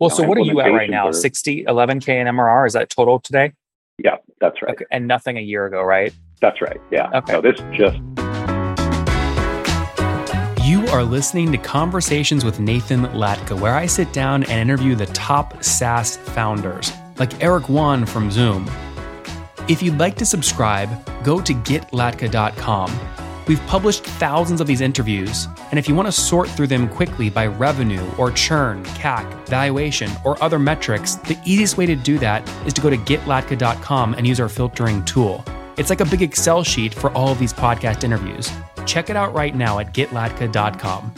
Well, so what are you at right now? 60, 11K in MRR? Is that total today? Yeah, that's right. Okay. And nothing a year ago, right? That's right. Yeah. Okay. No, this just You are listening to Conversations with Nathan Latka, where I sit down and interview the top SaaS founders, like Eric Yuan from Zoom. If you'd like to subscribe, go to getlatka.com. We've published thousands of these interviews, and if you want to sort through them quickly by revenue or churn, CAC, valuation, or other metrics, the easiest way to do that is to go to getlatka.com and use our filtering tool. It's like a big Excel sheet for all of these podcast interviews. Check it out right now at getlatka.com.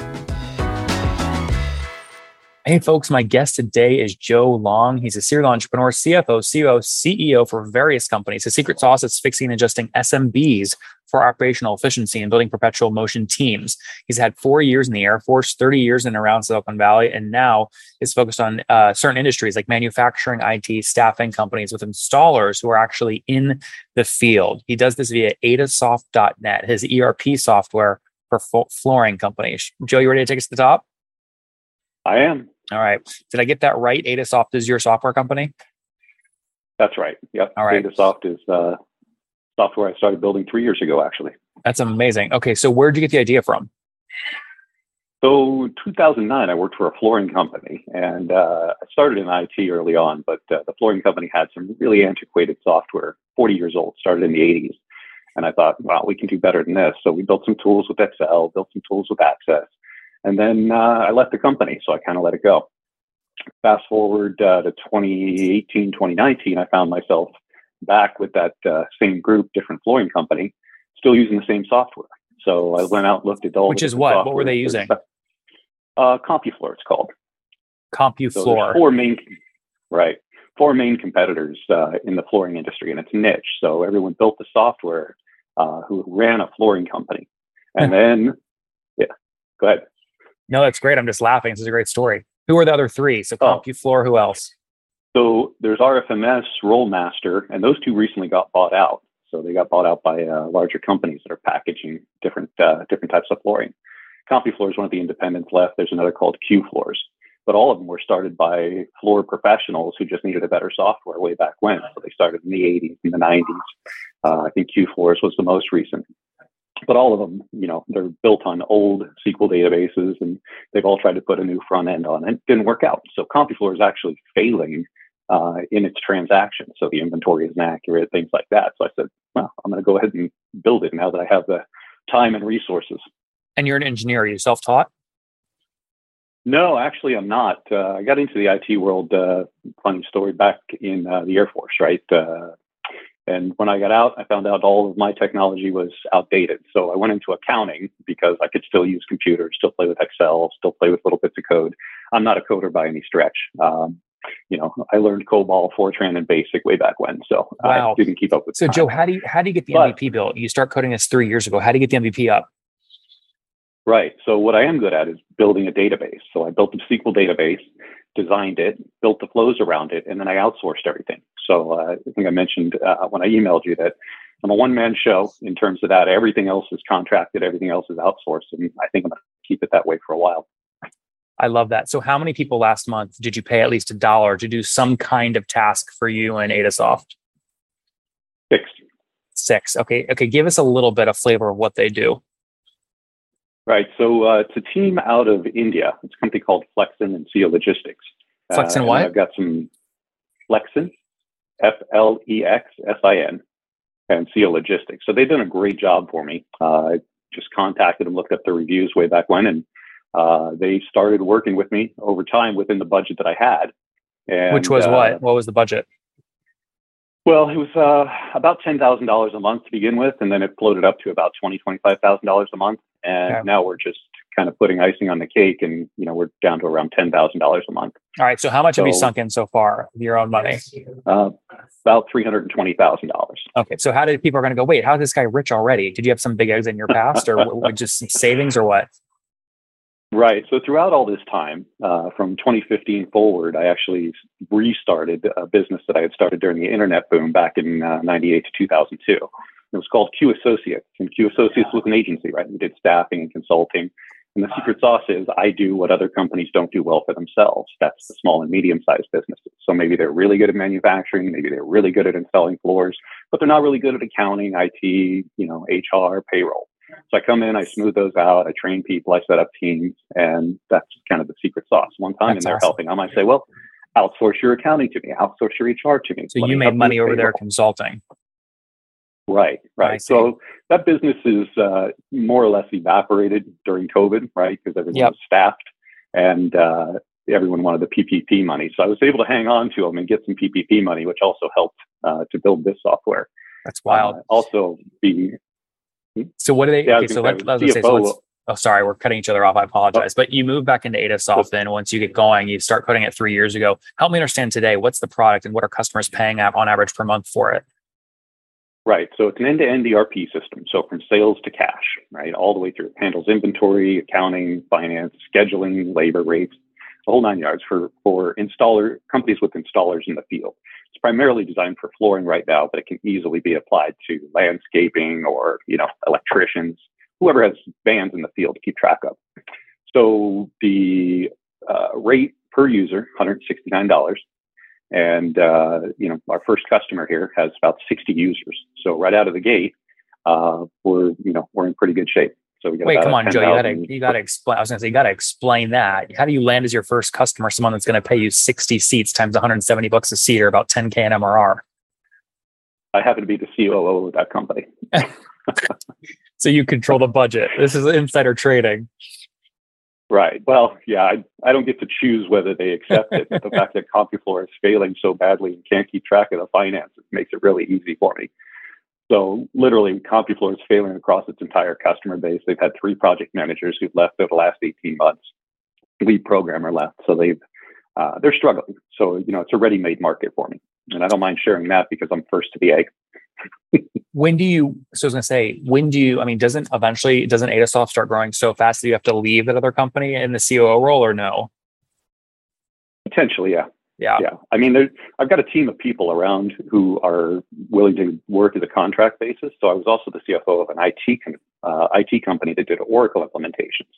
Hey, folks, my guest today is Joe Long. He's a serial entrepreneur, CFO, CEO, CEO for various companies. His secret sauce is fixing and adjusting SMBs for operational efficiency and building perpetual motion teams. He's had four years in the Air Force, 30 years in and around Silicon Valley, and now is focused on uh, certain industries like manufacturing, IT, staffing companies with installers who are actually in the field. He does this via adasoft.net, his ERP software for fo- flooring companies. Joe, you ready to take us to the top? I am. All right. Did I get that right? Adasoft is your software company? That's right. Yep. All right. Adasoft is uh, software I started building three years ago, actually. That's amazing. Okay. So where did you get the idea from? So 2009, I worked for a flooring company, and uh, I started in IT early on, but uh, the flooring company had some really antiquated software, 40 years old, started in the 80s. And I thought, wow, we can do better than this. So we built some tools with Excel, built some tools with Access, and then uh, I left the company, so I kind of let it go. Fast forward uh, to 2018, 2019, I found myself back with that uh, same group, different flooring company, still using the same software. So I went out, looked at all. Which is what? What were they using? Uh, CompuFloor, it's called. So CompuFloor. four main, right? Four main competitors uh, in the flooring industry, and it's niche. So everyone built the software uh, who ran a flooring company, and then, yeah, go ahead. No, that's great. I'm just laughing. This is a great story. Who are the other three? So Oh. CompuFloor. Who else? So there's RFMS, Rollmaster, and those two recently got bought out. So they got bought out by uh, larger companies that are packaging different uh, different types of flooring. CompuFloor is one of the independents left. There's another called Q Floors, but all of them were started by floor professionals who just needed a better software way back when. So they started in the 80s and the 90s. Uh, I think Q Floors was the most recent. But all of them, you know, they're built on old SQL databases, and they've all tried to put a new front end on it. Didn't work out. So CompuFloor is actually failing uh, in its transactions. So the inventory isn't accurate, things like that. So I said, well, I'm going to go ahead and build it now that I have the time and resources. And you're an engineer. Are you self-taught? No, actually, I'm not. Uh, I got into the IT world. Uh, funny story back in uh, the Air Force, right? And when I got out, I found out all of my technology was outdated. So I went into accounting because I could still use computers, still play with Excel, still play with little bits of code. I'm not a coder by any stretch. Um, you know, I learned COBOL, Fortran, and BASIC way back when, so Wow. I didn't keep up with. So time. Joe, how do you how do you get the But- MVP built? You start coding this three years ago. How do you get the MVP up? Right. So what I am good at is building a database. So I built a SQL database, designed it, built the flows around it, and then I outsourced everything. So uh, I think I mentioned uh, when I emailed you that I'm a one man show in terms of that. Everything else is contracted, everything else is outsourced, and I think I'm going to keep it that way for a while. I love that. So how many people last month did you pay at least a dollar to do some kind of task for you and Adasoft? Fixed. Six. Okay. Okay. Give us a little bit of flavor of what they do. Right. So uh, it's a team out of India. It's a company called Flexsin and SEO Logistics. Flexsin and what? I've got some Flexsin, F L E X S I N, and SEO Logistics. So they've done a great job for me. Uh, I just contacted them, looked up the reviews way back when, and uh, they started working with me over time within the budget that I had. And, Which was uh, what? What was the budget? Well, it was uh, about ten thousand dollars a month to begin with, and then it floated up to about twenty, twenty-five thousand dollars a month. And Okay. now we're just kind of putting icing on the cake, and you know we're down to around ten thousand dollars a month, All right. So how much have you sunk in so far of your own money? uh, about three hundred and twenty thousand dollars. Okay. So how did people are going to go, wait, how's this guy rich already? Did you have some big eggs in your past or w- just savings or what? Right. So throughout all this time, uh, from 2015 forward, I actually restarted a business that I had started during the internet boom back in uh, 98 to 2002. It was called Q Associates, and Q Associates was an agency, right? We did staffing and consulting. And the secret sauce is I do what other companies don't do well for themselves. That's the small and medium sized businesses. So maybe they're really good at manufacturing, maybe they're really good at installing floors, but they're not really good at accounting, IT, you know, HR, payroll. So I come in, I smooth those out, I train people, I set up teams, and that's kind of the secret sauce. One time That's and they're awesome. helping, I might say, well, outsource your accounting to me, outsource your HR to me. So Let you me made money over there consulting. Right, right. So that business is uh, more or less evaporated during COVID, right? Because everyone Yep. was staffed and uh, everyone wanted the PPP money. So I was able to hang on to them and get some PPP money, which also helped uh, to build this software. That's wild. Uh, also, the so what do they? yeah, okay, so let, let's say, so oh, sorry, we're cutting each other off. I apologize. But you move back into Adasoft then once you get going, you start coding it three years ago. Help me understand today, what's the product and what are customers paying at on average per month for it? Right. So it's an end-to-end ERP system. So from sales to cash, right, all the way through. It handles inventory, accounting, finance, scheduling, labor rates, the whole nine yards for for installer companies with installers in the field. It's primarily designed for flooring right now, but it can easily be applied to landscaping or you know electricians, whoever has vans in the field to keep track of. So the uh, rate per user, $169. And uh, you know, our first customer here has about 60 users. So right out of the gate, uh, we're you know we're in pretty good shape. So we got Wait, come on, Joe. You gotta you gotta explain. I was gonna say you gotta explain that. How do you land as your first customer someone that's gonna pay you 60 seats times 170 bucks a seat or about 10k in MRR? I happen to be the COO of that company. So you control the budget. This is insider trading. Right. Well, yeah, I, I don't get to choose whether they accept it. The fact that CompuFloor is failing so badly and can't keep track of the finances makes it really easy for me. So literally, CompuFloor is failing across its entire customer base. They've had three project managers who've left over the last 18 months. Lead programmer left, so they've uh, they're struggling. So you know, it's a ready-made market for me, and I don't mind sharing that because I'm first to the egg. When do you? So I was gonna say, when do you? I mean, doesn't eventually doesn't Adasoft start growing so fast that you have to leave that other company in the COO role, or no? Potentially, yeah. Yeah. Yeah, I mean, there, I've got a team of people around who are willing to work as a contract basis. So I was also the CFO of an IT uh, IT company that did Oracle implementations.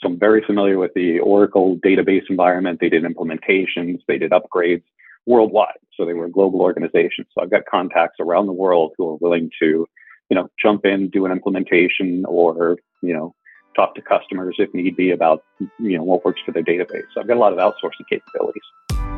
So I'm very familiar with the Oracle database environment. They did implementations, they did upgrades worldwide. So they were a global organization. So I've got contacts around the world who are willing to, you know, jump in, do an implementation, or you know, talk to customers if need be about you know what works for their database. So I've got a lot of outsourcing capabilities.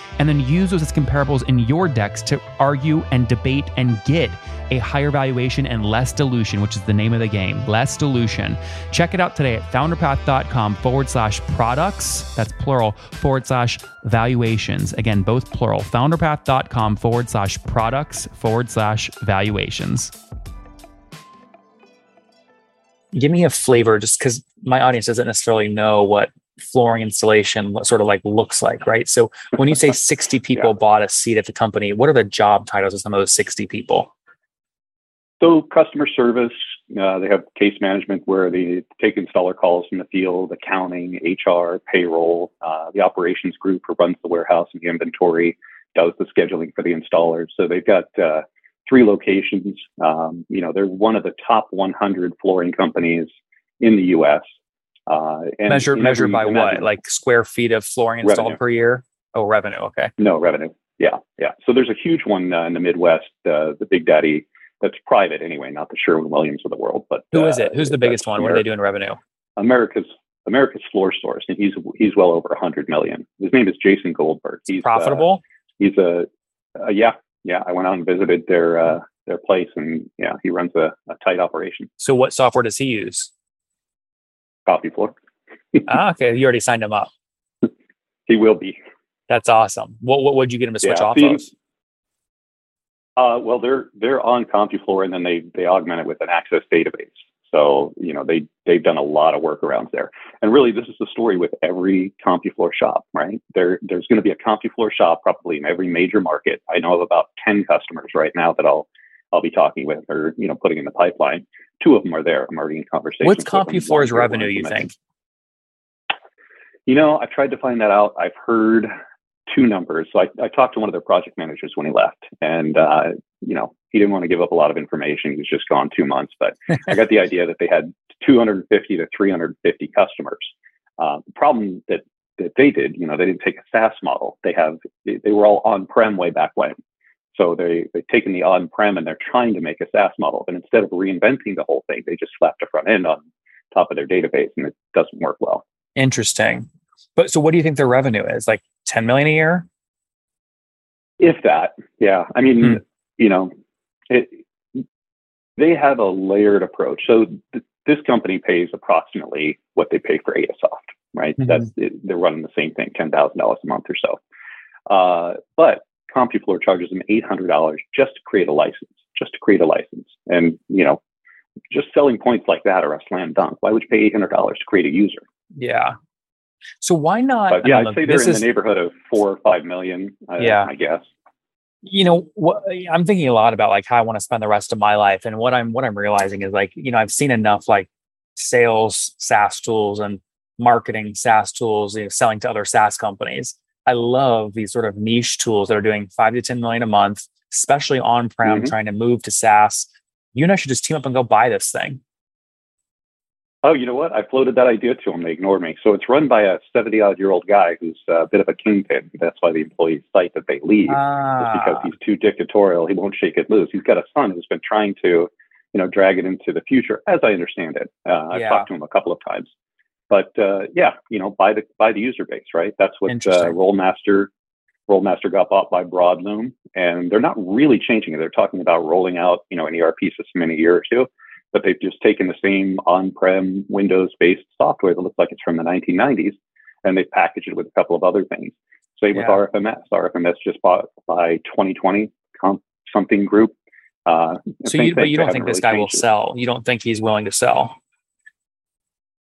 and then use those as comparables in your decks to argue and debate and get a higher valuation and less dilution, which is the name of the game less dilution. Check it out today at founderpath.com forward slash products, that's plural, forward slash valuations. Again, both plural. Founderpath.com forward slash products forward slash valuations. Give me a flavor, just because my audience doesn't necessarily know what flooring installation sort of like looks like, right? So when you say 60 people Yeah. bought a seat at the company, what are the job titles of some of those 60 people? So customer service, uh, they have case management where they take installer calls from the field, accounting, HR, payroll. Uh, the operations group who runs the warehouse and the inventory does the scheduling for the installers. So they've got uh, three locations. Um, you know, they're one of the top 100 flooring companies in the U.S. Uh, and Measure measured by what? Like square feet of flooring installed Revenue. per year? Oh, revenue. Okay. No revenue. Yeah, yeah. So there's a huge one uh, in the Midwest, uh, the Big Daddy. That's private anyway, not the Sherwin Williams of the world. But Who is uh, it? Who's the biggest one? What do they do in revenue? America's America's floor source, and he's he's well over a hundred million. His name is Jason Goldberg. He's uh, Profitable? he's a uh, yeah yeah. I went out and visited their uh, their place, and yeah, he runs a, a tight operation. so what software does he use? CompuFloor. ah, okay. You already signed him up. He will be. That's awesome. What what would you get him to switch Yeah, off of? Uh, well, they're they're on CompuFloor, and then they they augment it with an Access database. So, you know, they, they've done a lot of workarounds there. And really, this is the story with every CompuFloor shop, right? There, there's going to be a CompuFloor shop probably in every major market. I know of about 10 customers right now that I'll, I'll be talking with or, you know, putting in the pipeline. Two of them are there. I'm already in conversation. What's CompuFloor's revenue, you think? You know, I've tried to find that out. I've heard two numbers. So I, I talked to one of their project managers when he left, and uh, you know, he didn't want to give up a lot of information. He was just gone two months, but I got the idea that they had 250 to 350 customers. Uh, the problem that that they did, you know, they didn't take a SaaS model. They have they, they were all on-prem way back when. So they they've taken the on-prem and they're trying to make a SaaS model. And instead of reinventing the whole thing, they just slapped a front end on top of their database, and it doesn't work well. Interesting. But so, what do you think their revenue is? Like 10 million a year? If that, yeah. I mean, hmm. you know, it, they have a layered approach. So th- this company pays approximately what they pay for Adasoft, right? Mm-hmm. That's it, they're running the same thing, ten thousand dollars a month or so. Uh, but CompuFloor charges them eight hundred dollars just to create a license, just to create a license, and you know, just selling points like that are a slam dunk. Why would you pay eight hundred dollars to create a user? Yeah, so why not? But yeah, I'd say they're in is, the neighborhood of four or five million. Uh, yeah, I guess. You know, what, I'm thinking a lot about like how I want to spend the rest of my life, and what I'm what I'm realizing is like you know I've seen enough like sales SaaS tools and marketing SaaS tools, you know, selling to other SaaS companies. I love these sort of niche tools that are doing five to ten million a month, especially on prem, mm-hmm. trying to move to SaaS. You and I should just team up and go buy this thing. Oh, you know what? I floated that idea to them. They ignored me. So it's run by a 70 odd year old guy who's a bit of a kingpin. That's why the employees cite that they leave. Ah. because he's too dictatorial. He won't shake it loose. He's got a son who's been trying to, you know, drag it into the future, as I understand it. Uh, I've talked to him a couple of times. But uh, yeah, you know, by the by the user base, right? That's what uh, Rollmaster Rollmaster got bought by Broadloom, and they're not really changing it. They're talking about rolling out, you know, an ERP system in a year or two but they've just taken the same on-prem Windows-based software that looks like it's from the 1990s, and they've packaged it with a couple of other things. Same yeah. with RFMS. RFMS just bought by 2020 comp, something group. Uh, so, you, but you don't think this guy will it. sell? You don't think he's willing to sell?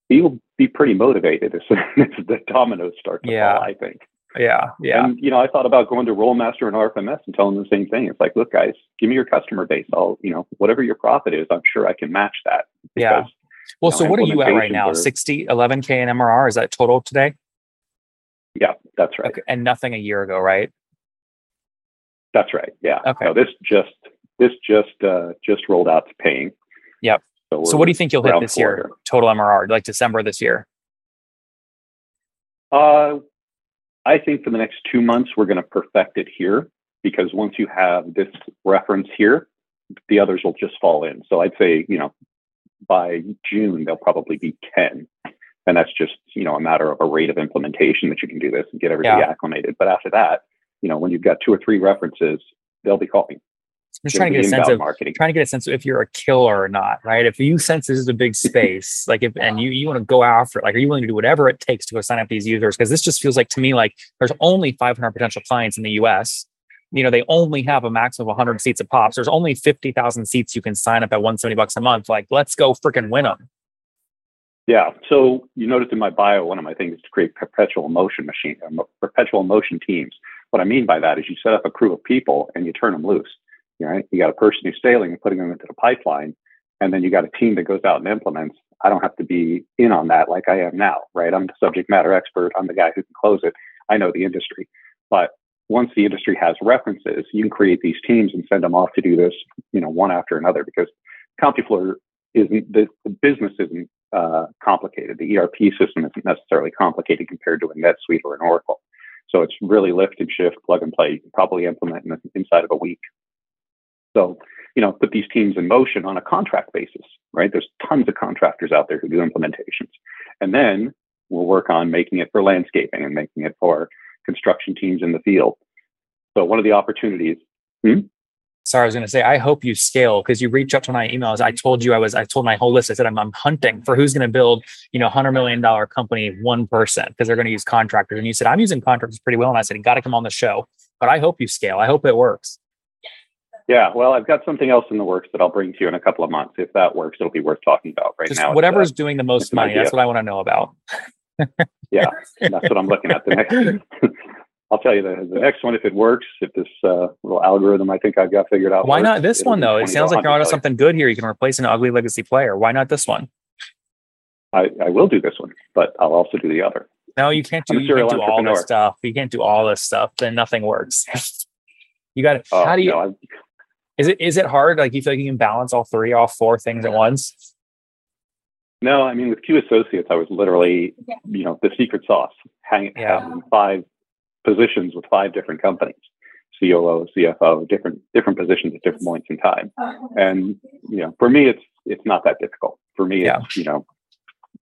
He will be pretty motivated as soon as the dominoes start to yeah. fall. I think. Yeah, yeah. And you know, I thought about going to Rollmaster and RFMS and telling them the same thing. It's like, look, guys, give me your customer base. I'll, you know, whatever your profit is, I'm sure I can match that. Because, yeah. Well, you know, so what are you at right now? Are, 60, 11K in MRR? Is that total today? Yeah, that's right. Okay. And nothing a year ago, right? That's right. Yeah. Okay. So this just this just uh just rolled out to paying. Yep. So, so what do you think you'll hit this year? Total MRR, like December this year? Uh I think for the next two months, we're going to perfect it here because once you have this reference here, the others will just fall in. So I'd say, you know, by June, they'll probably be 10. And that's just, you know, a matter of a rate of implementation that you can do this and get everybody yeah. acclimated. But after that, you know, when you've got two or three references, they'll be calling. I'm just trying to get a sense of marketing. trying to get a sense of if you're a killer or not, right? If you sense this is a big space, like if and you you want to go after it, like are you willing to do whatever it takes to go sign up these users? Because this just feels like to me like there's only 500 potential clients in the U.S. You know, they only have a maximum of 100 seats at pops. There's only 50,000 seats you can sign up at 170 bucks a month. Like, let's go freaking win them. Yeah. So you noticed in my bio, one of my things is to create perpetual motion machine, uh, perpetual motion teams. What I mean by that is you set up a crew of people and you turn them loose right? You got a person who's sailing and putting them into the pipeline, and then you got a team that goes out and implements. I don't have to be in on that like I am now, right? I'm the subject matter expert. I'm the guy who can close it. I know the industry. But once the industry has references, you can create these teams and send them off to do this, you know, one after another because CompuFloor isn't the, the business isn't uh, complicated. The ERP system isn't necessarily complicated compared to a NetSuite or an Oracle. So it's really lift and shift, plug and play. You can probably implement in, inside of a week. So, you know, put these teams in motion on a contract basis, right? There's tons of contractors out there who do implementations. And then we'll work on making it for landscaping and making it for construction teams in the field. So one of the opportunities. Hmm? Sorry, I was going to say, I hope you scale because you reach out to my emails. I told you I was, I told my whole list, I said, I'm, I'm hunting for who's going to build, you know, $100 million company, one person, because they're going to use contractors. And you said, I'm using contractors pretty well. And I said, you got to come on the show, but I hope you scale. I hope it works. Yeah, well, I've got something else in the works that I'll bring to you in a couple of months. If that works, it'll be worth talking about right Just now. whatever's uh, doing the most money. That's what I want to know about. yeah, that's what I'm looking at. The next, I'll tell you the, the next one, if it works, if this uh, little algorithm I think I've got figured out. Why works, not this one though? It sounds like you're onto 100 something good here. You can replace an ugly legacy player. Why not this one? I, I will do this one, but I'll also do the other. No, you can't do. You can't do all this stuff. You can't do all this stuff. Then nothing works. you got to. Oh, how do you? no, Is it is it hard? Like you feel like you can balance all three, all four things at once? No, I mean with Q Associates, I was literally, you know, the secret sauce, hanging Yeah. having five positions with five different companies, COO, CFO, different different positions at different points in time. And you know, for me, it's it's not that difficult. For me, Yeah. it's you know,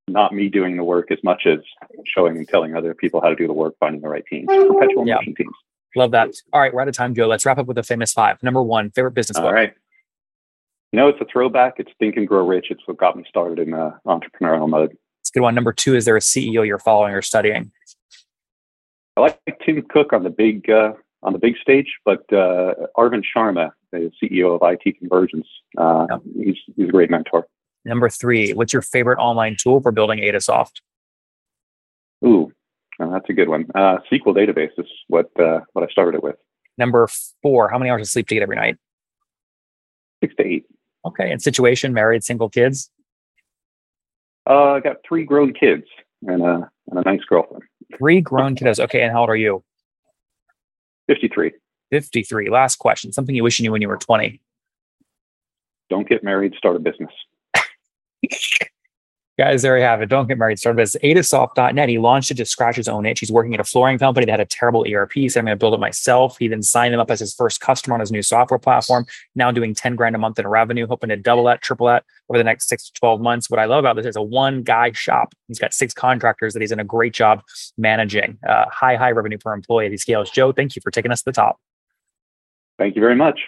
not me doing the work as much as showing and telling other people how to do the work, finding the right teams, perpetual Yeah. motion teams. Love that. All right, we're out of time, Joe. Let's wrap up with the famous five. Number one, favorite business All book. right. You know, it's a throwback. It's Think and Grow Rich. It's what got me started in uh, entrepreneurial mode. It's a good one. Number two, is there a CEO you're following or studying? I like Tim Cook on the big uh, on the big stage, but uh, Arvind Sharma, the CEO of IT Convergence, uh, Yeah. he's he's a great mentor. Number three, what's your favorite online tool for building Adasoft? Ooh, uh, that's a good one. Uh, SQL database is what uh, what I started it with. Number four, how many hours of sleep do you get every night? Six to eight. Okay. And situation, married, single kids? Uh, I got three grown kids and a and a nice girlfriend. Three grown kiddos. Okay. And how old are you? Fifty three. 53. Last question. Something you wish you knew when you were 20. Don't get married. Start a business. Guys, there you have it. Don't get married. Start a business. Adasoft.net. He launched it to scratch his own itch. He's working at a flooring company that had a terrible ERP. He said, I'm going to build it myself. He then signed them up as his first customer on his new software platform. Now doing 10 grand a month in revenue, hoping to double that, triple that over the next six to 12 months. What I love about this is a one guy shop. He's got six contractors that he's done a great job managing. Uh, high, high revenue per employee as he scales. Joe, thank you for taking us to the top. Thank you very much.